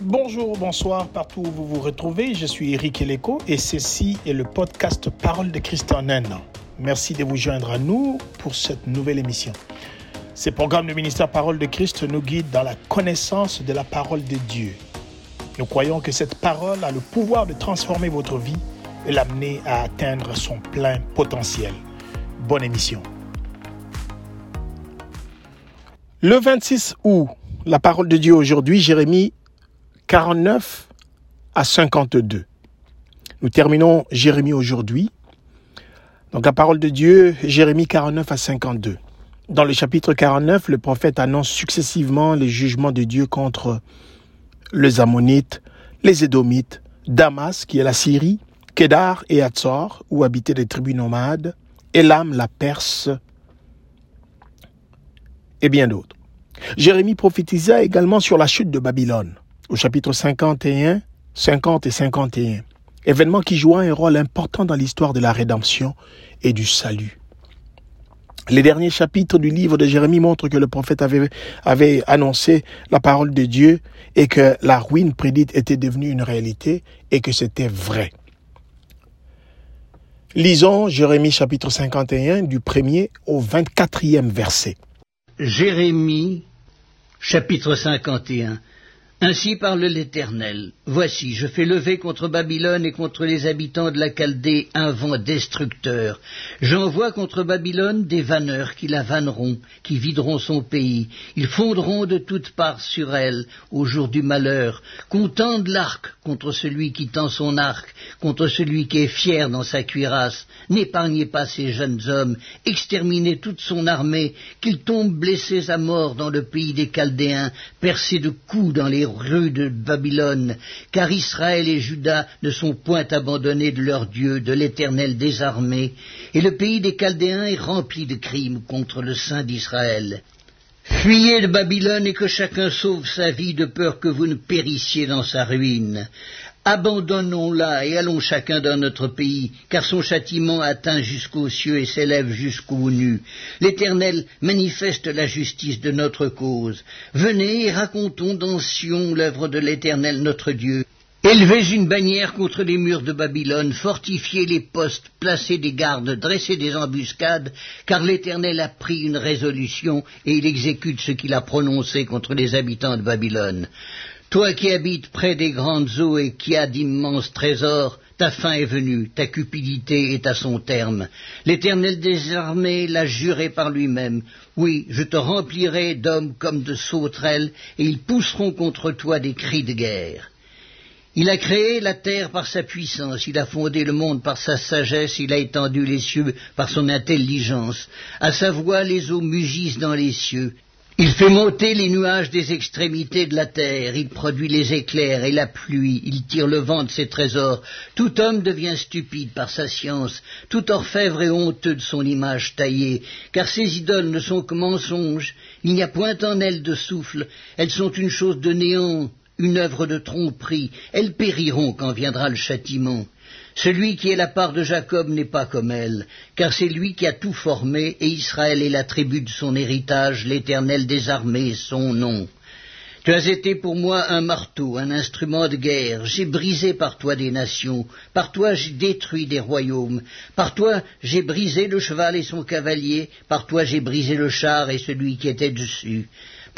Bonjour, bonsoir, partout où vous vous retrouvez. Je suis Eric Eleko et ceci est le podcast Parole de Christ en un. Merci de vous joindre à nous pour cette nouvelle émission. Ces programmes du ministère Parole de Christ nous guident dans la connaissance de la parole de Dieu. Nous croyons que cette parole a le pouvoir de transformer votre vie et l'amener à atteindre son plein potentiel. Bonne émission. Le 26 août, la parole de Dieu aujourd'hui, Jérémie 49 à 52. Nous terminons Jérémie aujourd'hui. Donc la parole de Dieu, Jérémie 49 à 52. Dans le chapitre 49, le prophète annonce successivement les jugements de Dieu contre les Ammonites, les Édomites, Damas, qui est la Syrie, Kedar et Hatzor, où habitaient les tribus nomades, Elam, la Perse, et bien d'autres. Jérémie prophétisa également sur la chute de Babylone au chapitre 51, 50 et 51, événement qui joua un rôle important dans l'histoire de la rédemption et du salut. Les derniers chapitres du livre de Jérémie montrent que le prophète avait, avait annoncé la parole de Dieu et que la ruine prédite était devenue une réalité et que c'était vrai. Lisons Jérémie chapitre 51 du premier au 24e verset. Jérémie chapitre 51 ainsi parle l'Éternel. Voici, je fais lever contre Babylone et contre les habitants de la Chaldée un vent destructeur. J'envoie contre Babylone des vanneurs qui la vanneront, qui videront son pays. Ils fondront de toutes parts sur elle au jour du malheur. Qu'on tende l'arc contre celui qui tend son arc, contre celui qui est fier dans sa cuirasse. N'épargnez pas ces jeunes hommes, exterminez toute son armée, qu'ils tombent blessés à mort dans le pays des Chaldéens, percés de coups dans les rues de Babylone, car Israël et Juda ne sont point abandonnés de leur Dieu, de l'Éternel des armées, et le pays des Chaldéens est rempli de crimes contre le Saint d'Israël. Fuyez de Babylone et que chacun sauve sa vie de peur que vous ne périssiez dans sa ruine. Abandonnons-la et allons chacun dans notre pays, car son châtiment atteint jusqu'aux cieux et s'élève jusqu'aux nues. L'Éternel manifeste la justice de notre cause. Venez et racontons dans Sion l'œuvre de l'Éternel notre Dieu. Élevez une bannière contre les murs de Babylone, fortifiez les postes, placez des gardes, dressez des embuscades, car l'Éternel a pris une résolution et il exécute ce qu'il a prononcé contre les habitants de Babylone. Toi qui habites près des grandes eaux et qui as d'immenses trésors, ta fin est venue, ta cupidité est à son terme. L'Éternel des armées l'a juré par lui-même. Oui, je te remplirai d'hommes comme de sauterelles, et ils pousseront contre toi des cris de guerre. Il a créé la terre par sa puissance, il a fondé le monde par sa sagesse, il a étendu les cieux par son intelligence. À sa voix les eaux mugissent dans les cieux. Il fait monter les nuages des extrémités de la terre, il produit les éclairs et la pluie, il tire le vent de ses trésors. Tout homme devient stupide par sa science, tout orfèvre est honteux de son image taillée, car ces idoles ne sont que mensonges, il n'y a point en elles de souffle, elles sont une chose de néant, une œuvre de tromperie, elles périront quand viendra le châtiment. Celui qui est la part de Jacob n'est pas comme elle, car c'est lui qui a tout formé, et Israël est la tribu de son héritage, l'Éternel des armées, son nom. Tu as été pour moi un marteau, un instrument de guerre. J'ai brisé par toi des nations, par toi j'ai détruit des royaumes, par toi j'ai brisé le cheval et son cavalier, par toi j'ai brisé le char et celui qui était dessus.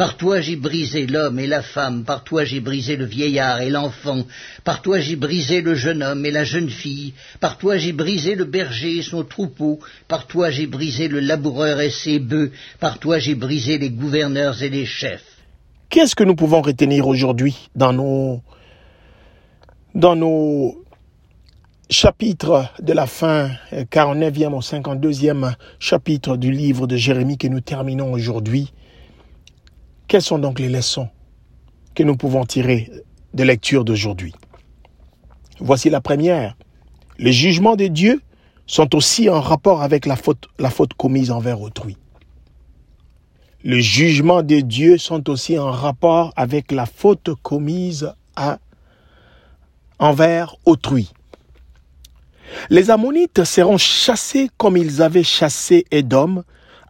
Par toi j'ai brisé l'homme et la femme, par toi j'ai brisé le vieillard et l'enfant, par toi j'ai brisé le jeune homme et la jeune fille, par toi j'ai brisé le berger et son troupeau, par toi j'ai brisé le laboureur et ses bœufs, par toi j'ai brisé les gouverneurs et les chefs. Qu'est-ce que nous pouvons retenir aujourd'hui dans nos, chapitres de la fin, 49e ou 52e chapitre du livre de Jérémie que nous terminons aujourd'hui? Quelles sont donc les leçons que nous pouvons tirer de lecture d'aujourd'hui? Voici la première. Les jugements de Dieu sont aussi en rapport avec la faute, commise envers autrui. Les jugements de Dieu sont aussi en rapport avec la faute commise à, envers autrui. Les Ammonites seront chassés comme ils avaient chassé Édom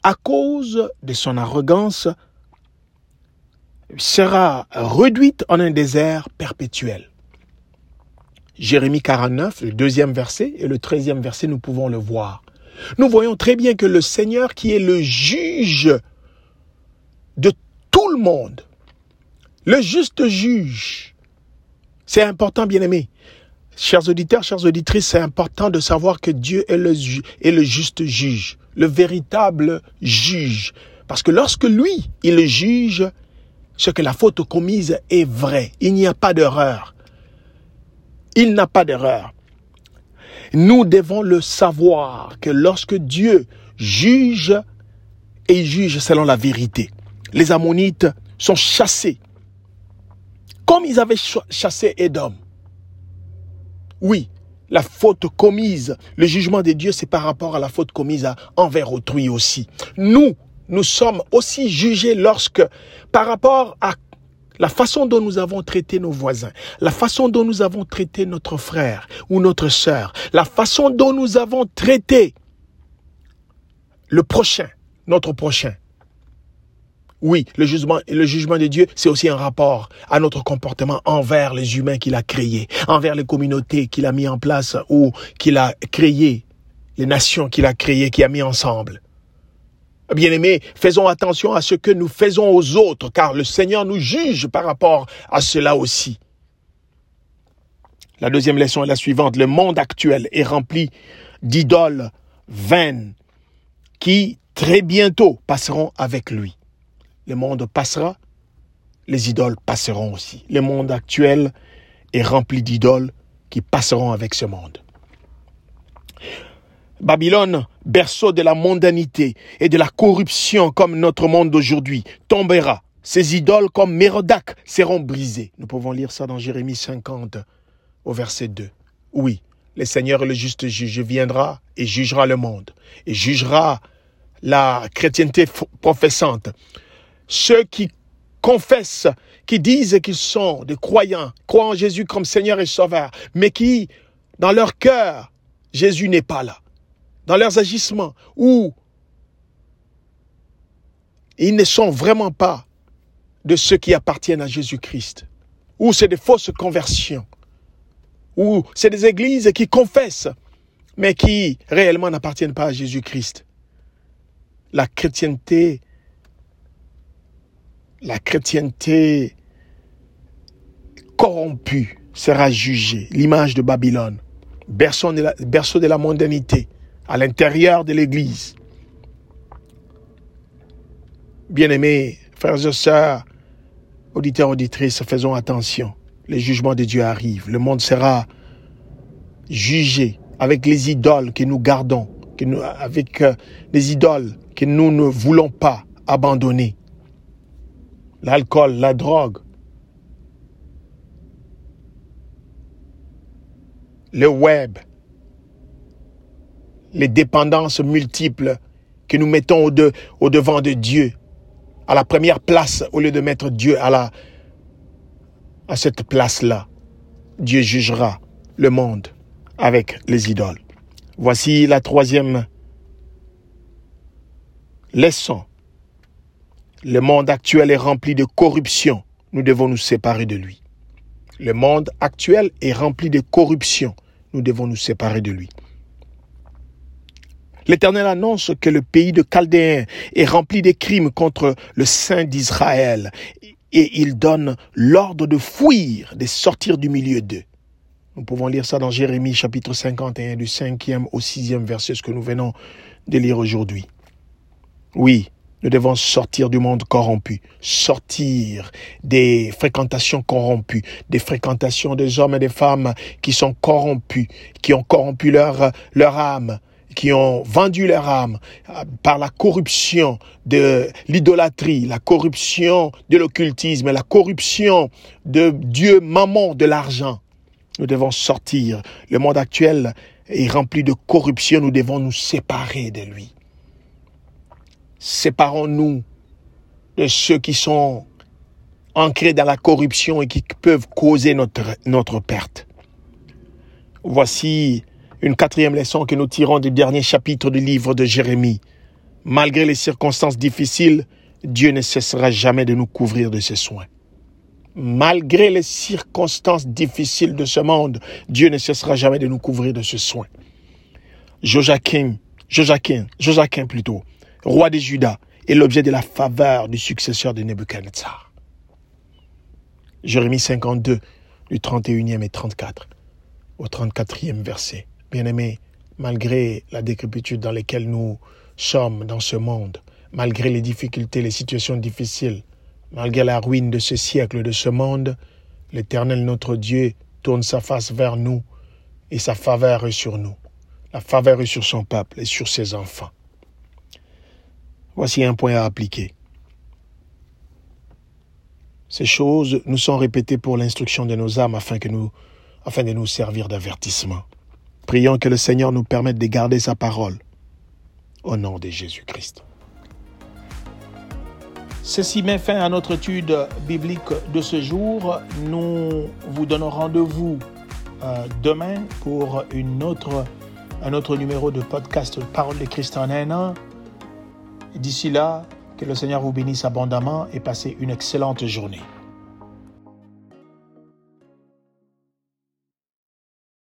à cause de son arrogance sera réduite en un désert perpétuel. Jérémie 49, le deuxième verset et le treizième verset, nous pouvons le voir. Nous voyons très bien que le Seigneur qui est le juge de tout le monde, le juste juge, c'est important, bien aimé. Chers auditeurs, chères auditrices, c'est important de savoir que Dieu est le, est le juste juge, le véritable juge. Parce que lorsque lui, il juge, ce que la faute commise est vrai. Il n'y a pas d'erreur. Il n'a pas d'erreur. Nous devons le savoir que lorsque Dieu juge, et juge selon la vérité. Les Ammonites sont chassés, comme ils avaient chassé Édom. Oui, la faute commise, le jugement de Dieu, c'est par rapport à la faute commise envers autrui aussi. Nous, nous sommes aussi jugés lorsque, par rapport à la façon dont nous avons traité nos voisins, la façon dont nous avons traité notre frère ou notre sœur, la façon dont nous avons traité le prochain, notre prochain. Oui, le jugement, le jugement de Dieu, c'est aussi un rapport à notre comportement envers les humains qu'il a créés, envers les communautés qu'il a mis en place ou qu'il a créées, les nations qu'il a créées, qu'il a mis ensemble. Bien-aimés, faisons attention à ce que nous faisons aux autres, car le Seigneur nous juge par rapport à cela aussi. La deuxième leçon est la suivante. Le monde actuel est rempli d'idoles vaines qui très bientôt passeront avec lui. Le monde passera, les idoles passeront aussi. Le monde actuel est rempli d'idoles qui passeront avec ce monde. Babylone, berceau de la mondanité et de la corruption comme notre monde d'aujourd'hui, tombera. Ses idoles comme Mérodac seront brisées. Nous pouvons lire ça dans Jérémie 50 au verset 2. Oui, le Seigneur le juste juge viendra et jugera le monde et jugera la chrétienté professante. Ceux qui confessent, qui disent qu'ils sont des croyants, croient en Jésus comme Seigneur et Sauveur, mais qui, dans leur cœur, Jésus n'est pas là dans leurs agissements, où ils ne sont vraiment pas de ceux qui appartiennent à Jésus-Christ, ou c'est des fausses conversions, ou c'est des églises qui confessent, mais qui réellement n'appartiennent pas à Jésus-Christ. La chrétienté, la chrétienté corrompue sera jugée, l'image de Babylone, berceau de la, berceau de la mondanité, à l'intérieur de l'Église. Bien-aimés, frères et sœurs, auditeurs, auditrices, faisons attention. Les jugements de Dieu arrivent. Le monde sera jugé avec les idoles que nous gardons, avec euh, les idoles que nous ne voulons pas abandonner. L'alcool, la drogue, le web, les dépendances multiples que nous mettons au, devant de Dieu, à la première place, au lieu de mettre Dieu à cette place-là. Dieu jugera le monde avec les idoles. Voici la troisième leçon. Le monde actuel est rempli de corruption. Nous devons nous séparer de lui. Le monde actuel est rempli de corruption. Nous devons nous séparer de lui. L'Éternel annonce que le pays de Chaldéens est rempli de crimes contre le Saint d'Israël et il donne l'ordre de fuir, de sortir du milieu d'eux. Nous pouvons lire ça dans Jérémie chapitre 51 du 5e au 6e verset, ce que nous venons de lire aujourd'hui. Oui, nous devons sortir du monde corrompu, sortir des fréquentations corrompues, des fréquentations des hommes et des femmes qui sont corrompus, qui ont corrompu leur, leur âme, qui ont vendu leur âme euh, par la corruption de l'idolâtrie, la corruption de l'occultisme, la corruption de Dieu maman de l'argent. Nous devons sortir. Le monde actuel est rempli de corruption. Nous devons nous séparer de lui. Séparons-nous de ceux qui sont ancrés dans la corruption et qui peuvent causer notre, notre perte. Voici une quatrième leçon que nous tirons du dernier chapitre du livre de Jérémie. Malgré les circonstances difficiles, Dieu ne cessera jamais de nous couvrir de ses soins. Malgré les circonstances difficiles de ce monde, Dieu ne cessera jamais de nous couvrir de ses soins. Joachim, Joachim, Joachim plutôt, roi des Judas, est l'objet de la faveur du successeur de Nebuchadnezzar. Jérémie 52, du 31e et 34 au 34e verset. Bien-aimés, malgré la décrépitude dans laquelle nous sommes dans ce monde, malgré les difficultés, les situations difficiles, malgré la ruine de ce siècle, de ce monde, l'Éternel notre Dieu tourne sa face vers nous et sa faveur est sur nous. La faveur est sur son peuple et sur ses enfants. Voici un point à appliquer. Ces choses nous sont répétées pour l'instruction de nos âmes afin, afin de nous servir d'avertissement. Prions que le Seigneur nous permette de garder sa parole. Au nom de Jésus-Christ. Ceci met fin à notre étude biblique de ce jour. Nous vous donnons rendez-vous euh, demain pour une autre, un autre numéro de podcast Parole de Christ en un an. D'ici là, que le Seigneur vous bénisse abondamment et passez une excellente journée.